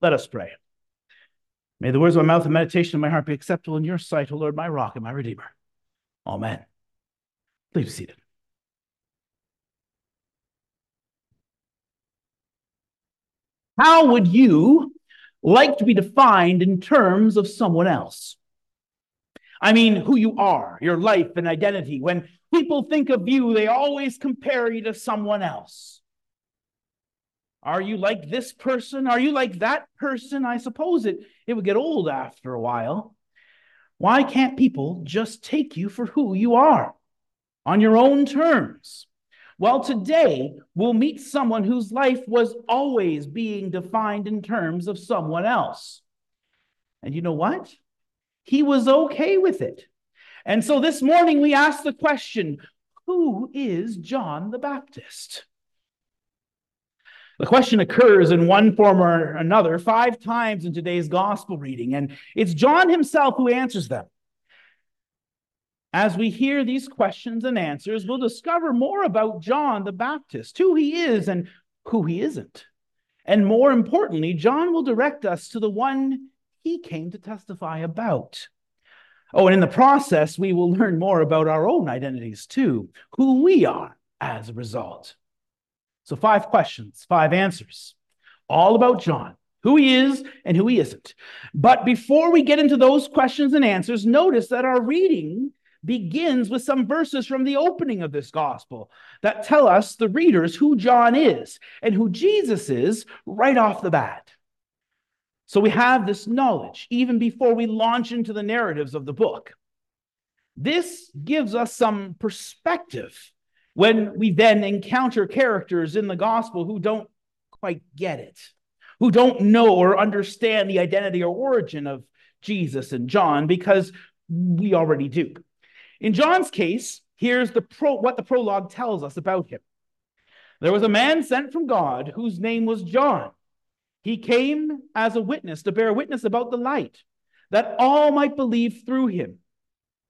Let us pray. May the words of my mouth and meditation of my heart be acceptable in your sight, O Lord, my rock and my redeemer. Amen. Please be seated. How would you like to be defined in terms of someone else? I mean, who you are, your life and identity. When people think of you, they always compare you to someone else. Are you like this person? Are you like that person? I suppose it, it would get old after a while. Why can't people just take you for who you are on your own terms? Well, today we'll meet someone whose life was always being defined in terms of someone else. And you know what? He was okay with it. And so this morning we ask the question who is John the Baptist? The question occurs in one form or another five times in today's gospel reading, and it's John himself who answers them. As we hear these questions and answers, we'll discover more about John the Baptist, who he is and who he isn't. And more importantly, John will direct us to the one he came to testify about. Oh, and in the process, we will learn more about our own identities too, who we are as a result. So, five questions, five answers, all about John, who he is and who he isn't. But before we get into those questions and answers, notice that our reading begins with some verses from the opening of this gospel that tell us, the readers, who John is and who Jesus is right off the bat. So we have this knowledge even before we launch into the narratives of the book. This gives us some perspective when we then encounter characters in the gospel who don't quite get it, who don't know or understand the identity or origin of Jesus and John, because we already do. In John's case, here's the pro, what the prologue tells us about him. There was a man sent from God whose name was John. He came as a witness to bear witness about the light, that all might believe through him.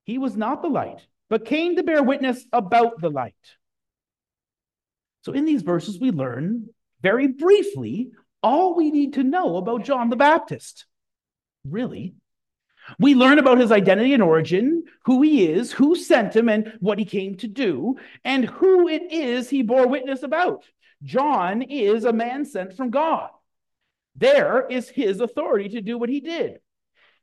He was not the light, but came to bear witness about the light. So, in these verses, we learn very briefly all we need to know about John the Baptist. Really, we learn about his identity and origin, who he is, who sent him, and what he came to do, and who it is he bore witness about. John is a man sent from God. There is his authority to do what he did.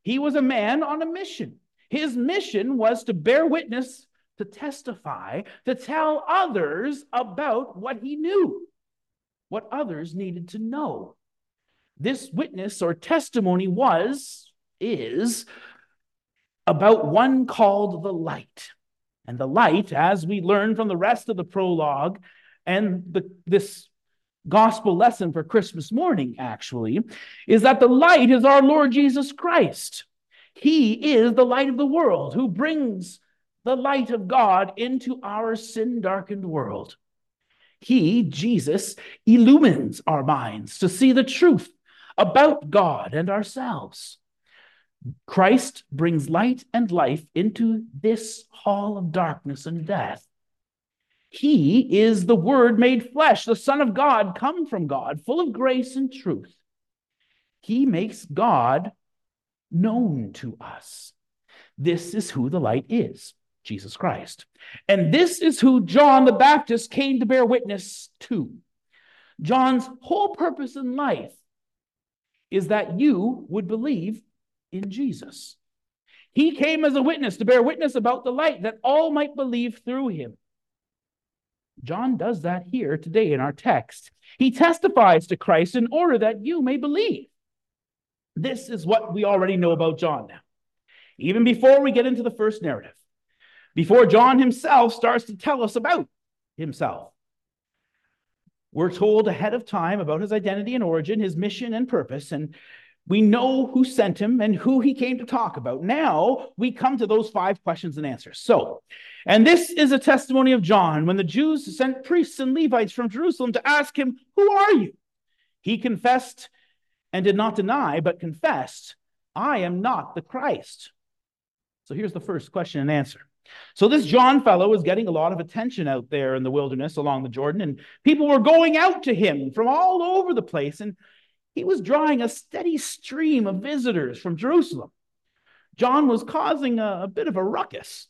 He was a man on a mission. His mission was to bear witness, to testify, to tell others about what he knew, what others needed to know. This witness or testimony was is about one called the light. And the light, as we learn from the rest of the prologue and the, this gospel lesson for Christmas morning, actually, is that the light is our Lord Jesus Christ. He is the light of the world who brings the light of God into our sin darkened world. He, Jesus, illumines our minds to see the truth about God and ourselves. Christ brings light and life into this hall of darkness and death. He is the Word made flesh, the Son of God, come from God, full of grace and truth. He makes God known to us. This is who the light is Jesus Christ. And this is who John the Baptist came to bear witness to. John's whole purpose in life is that you would believe in Jesus. He came as a witness to bear witness about the light that all might believe through him. John does that here today in our text. He testifies to Christ in order that you may believe. This is what we already know about John now. Even before we get into the first narrative, before John himself starts to tell us about himself, we're told ahead of time about his identity and origin, his mission and purpose, and we know who sent him and who he came to talk about. Now we come to those five questions and answers. So, and this is a testimony of John when the Jews sent priests and Levites from Jerusalem to ask him, Who are you? He confessed and did not deny, but confessed, I am not the Christ. So here's the first question and answer. So this John fellow was getting a lot of attention out there in the wilderness along the Jordan, and people were going out to him from all over the place. And he was drawing a steady stream of visitors from Jerusalem. John was causing a, a bit of a ruckus.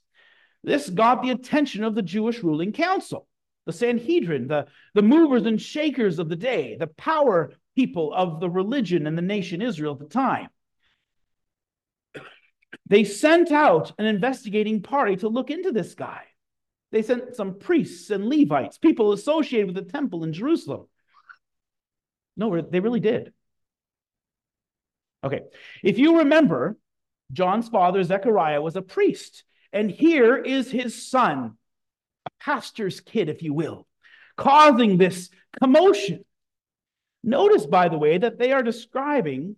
This got the attention of the Jewish ruling council, the Sanhedrin, the, the movers and shakers of the day, the power people of the religion and the nation Israel at the time. They sent out an investigating party to look into this guy. They sent some priests and Levites, people associated with the temple in Jerusalem. No, they really did. Okay, if you remember, John's father, Zechariah, was a priest, and here is his son, a pastor's kid, if you will, causing this commotion. Notice, by the way, that they are describing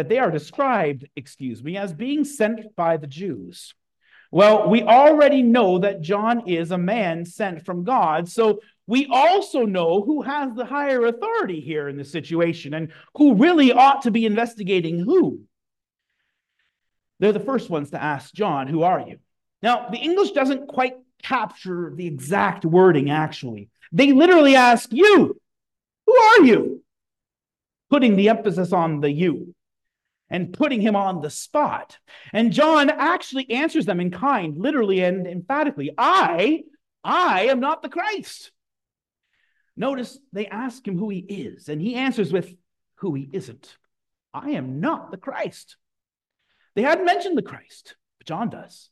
that they are described, excuse me, as being sent by the Jews. Well, we already know that John is a man sent from God, so we also know who has the higher authority here in this situation and who really ought to be investigating who. They're the first ones to ask John, Who are you? Now, the English doesn't quite capture the exact wording, actually. They literally ask you, Who are you? Putting the emphasis on the you and putting him on the spot. And John actually answers them in kind, literally and emphatically I, I am not the Christ. Notice they ask him who he is, and he answers with who he isn't. I am not the Christ. They hadn't mentioned the Christ, but John does.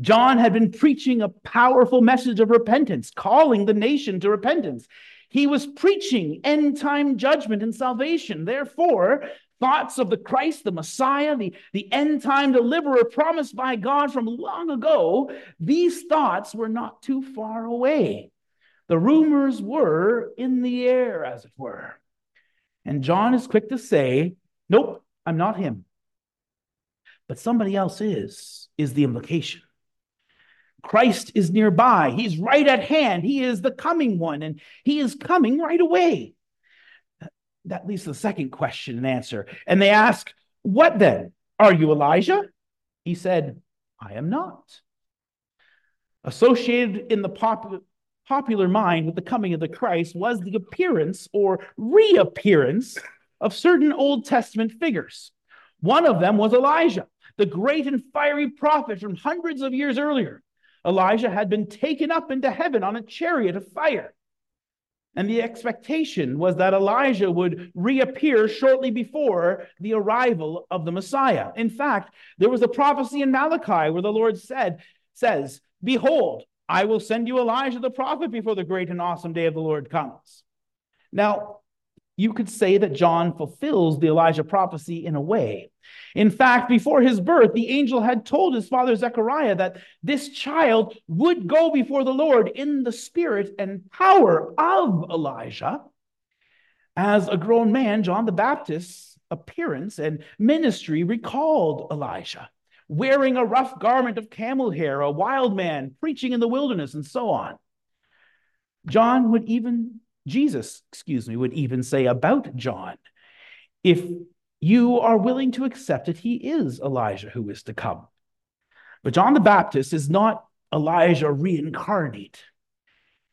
John had been preaching a powerful message of repentance, calling the nation to repentance. He was preaching end time judgment and salvation. Therefore, thoughts of the Christ, the Messiah, the, the end time deliverer promised by God from long ago, these thoughts were not too far away. The rumors were in the air, as it were. And John is quick to say, Nope, I'm not him. But somebody else is, is the implication. Christ is nearby. He's right at hand. He is the coming one, and he is coming right away that leads to the second question and answer. And they ask, What then? Are you Elijah? He said, I am not. Associated in the popular, popular mind with the coming of the Christ was the appearance or reappearance of certain Old Testament figures. One of them was Elijah, the great and fiery prophet from hundreds of years earlier. Elijah had been taken up into heaven on a chariot of fire. And the expectation was that Elijah would reappear shortly before the arrival of the Messiah. In fact, there was a prophecy in Malachi where the Lord said, says, Behold, I will send you Elijah the prophet before the great and awesome day of the Lord comes. Now, you could say that John fulfills the Elijah prophecy in a way. In fact, before his birth, the angel had told his father Zechariah that this child would go before the Lord in the spirit and power of Elijah. As a grown man, John the Baptist's appearance and ministry recalled Elijah, wearing a rough garment of camel hair, a wild man preaching in the wilderness, and so on. John would even Jesus, excuse me, would even say about John, if you are willing to accept it, he is Elijah who is to come. But John the Baptist is not Elijah reincarnate.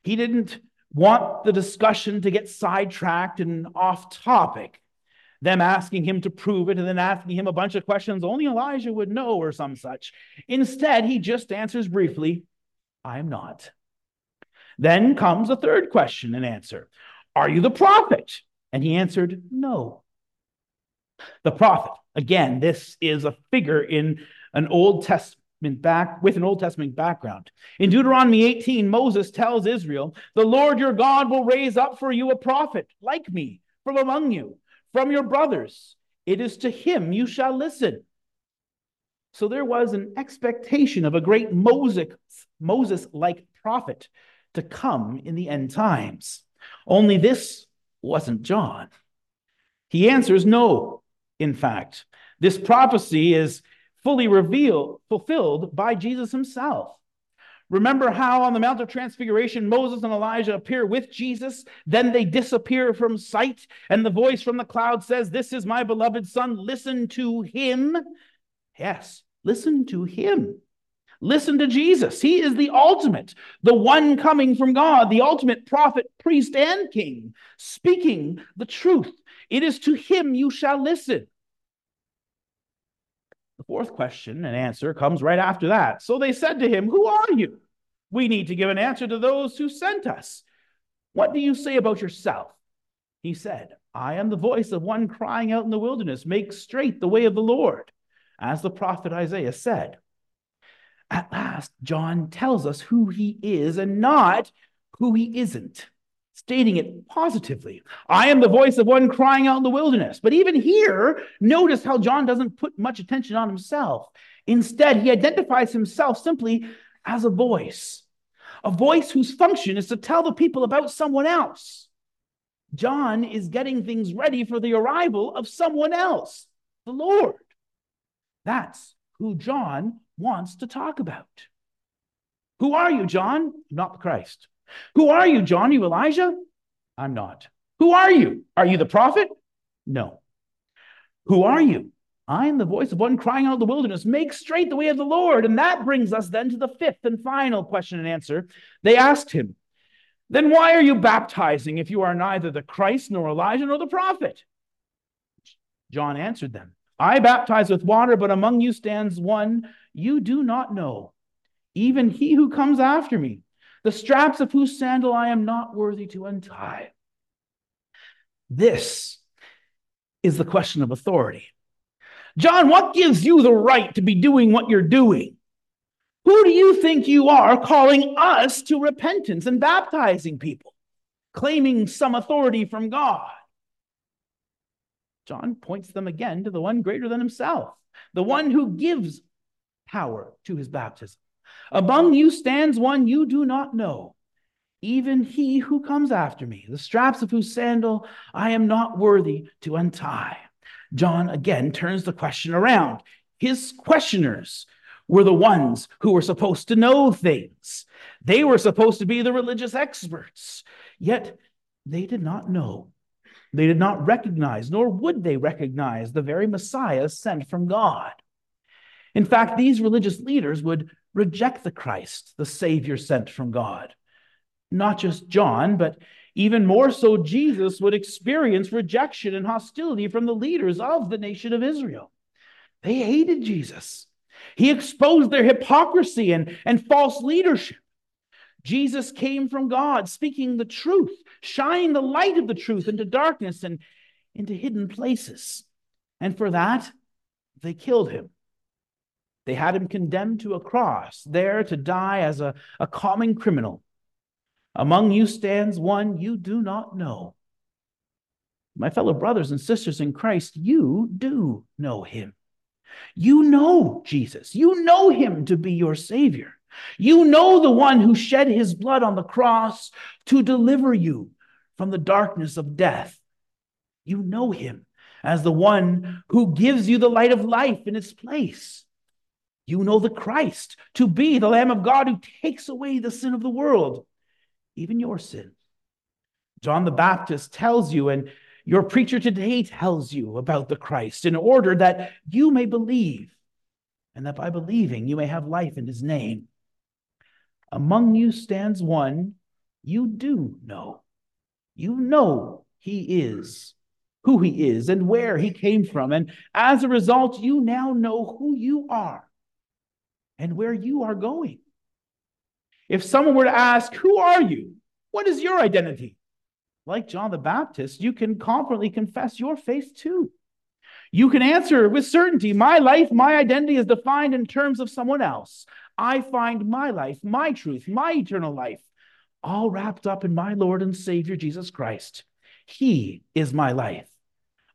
He didn't want the discussion to get sidetracked and off topic, them asking him to prove it and then asking him a bunch of questions only Elijah would know or some such. Instead, he just answers briefly, I am not. Then comes a third question and answer Are you the prophet? And he answered, No. The prophet, again, this is a figure in an Old Testament back with an Old Testament background. In Deuteronomy 18, Moses tells Israel, The Lord your God will raise up for you a prophet like me from among you, from your brothers. It is to him you shall listen. So there was an expectation of a great Moses like prophet to come in the end times. Only this wasn't John. He answers no, in fact. This prophecy is fully revealed, fulfilled by Jesus himself. Remember how on the Mount of Transfiguration, Moses and Elijah appear with Jesus, then they disappear from sight, and the voice from the cloud says, This is my beloved Son, listen to him. Yes, listen to him. Listen to Jesus. He is the ultimate, the one coming from God, the ultimate prophet, priest, and king, speaking the truth it is to him you shall listen. The fourth question and answer comes right after that. So they said to him, Who are you? We need to give an answer to those who sent us. What do you say about yourself? He said, I am the voice of one crying out in the wilderness, make straight the way of the Lord, as the prophet Isaiah said. At last, John tells us who he is and not who he isn't, stating it positively. I am the voice of one crying out in the wilderness. But even here, notice how John doesn't put much attention on himself. Instead, he identifies himself simply as a voice, a voice whose function is to tell the people about someone else. John is getting things ready for the arrival of someone else, the Lord. That's who John wants to talk about. Who are you, John? Not the Christ. Who are you, John? You Elijah? I'm not. Who are you? Are you the prophet? No. Who are you? I am the voice of one crying out in the wilderness, make straight the way of the Lord. And that brings us then to the fifth and final question and answer. They asked him, Then why are you baptizing if you are neither the Christ, nor Elijah, nor the prophet? John answered them, I baptize with water, but among you stands one you do not know, even he who comes after me, the straps of whose sandal I am not worthy to untie. This is the question of authority. John, what gives you the right to be doing what you're doing? Who do you think you are calling us to repentance and baptizing people, claiming some authority from God? John points them again to the one greater than himself, the one who gives power to his baptism. Uh-huh. Among you stands one you do not know, even he who comes after me, the straps of whose sandal I am not worthy to untie. John again turns the question around. His questioners were the ones who were supposed to know things. They were supposed to be the religious experts, yet they did not know they did not recognize, nor would they recognize, the very Messiah sent from God. In fact, these religious leaders would reject the Christ, the Savior sent from God. Not just John, but even more so, Jesus would experience rejection and hostility from the leaders of the nation of Israel. They hated Jesus. He exposed their hypocrisy and, and false leadership. Jesus came from God, speaking the truth, shining the light of the truth into darkness and into hidden places. And for that, they killed him. They had him condemned to a cross, there to die as a, a common criminal. Among you stands one you do not know. My fellow brothers and sisters in Christ, you do know him. You know Jesus. You know him to be your Savior. You know the one who shed his blood on the cross to deliver you from the darkness of death. You know him as the one who gives you the light of life in its place. You know the Christ to be the Lamb of God who takes away the sin of the world, even your sin. John the Baptist tells you, and your preacher today tells you about the Christ in order that you may believe, and that by believing you may have life in his name. Among you stands one you do know. You know he is, who he is, and where he came from. And as a result, you now know who you are and where you are going. If someone were to ask, Who are you? What is your identity? Like John the Baptist, you can confidently confess your faith too. You can answer with certainty My life, my identity is defined in terms of someone else. I find my life, my truth, my eternal life, all wrapped up in my Lord and Savior Jesus Christ. He is my life.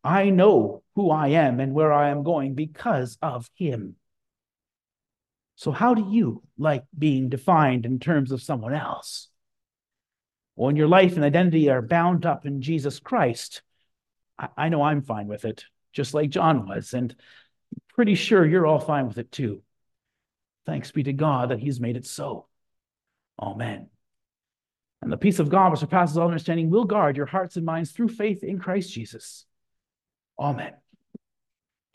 I know who I am and where I am going because of Him. So, how do you like being defined in terms of someone else? When your life and identity are bound up in Jesus Christ, I, I know I'm fine with it, just like John was, and pretty sure you're all fine with it too. Thanks be to God that He's made it so. Amen. And the peace of God, which surpasses all understanding, will guard your hearts and minds through faith in Christ Jesus. Amen.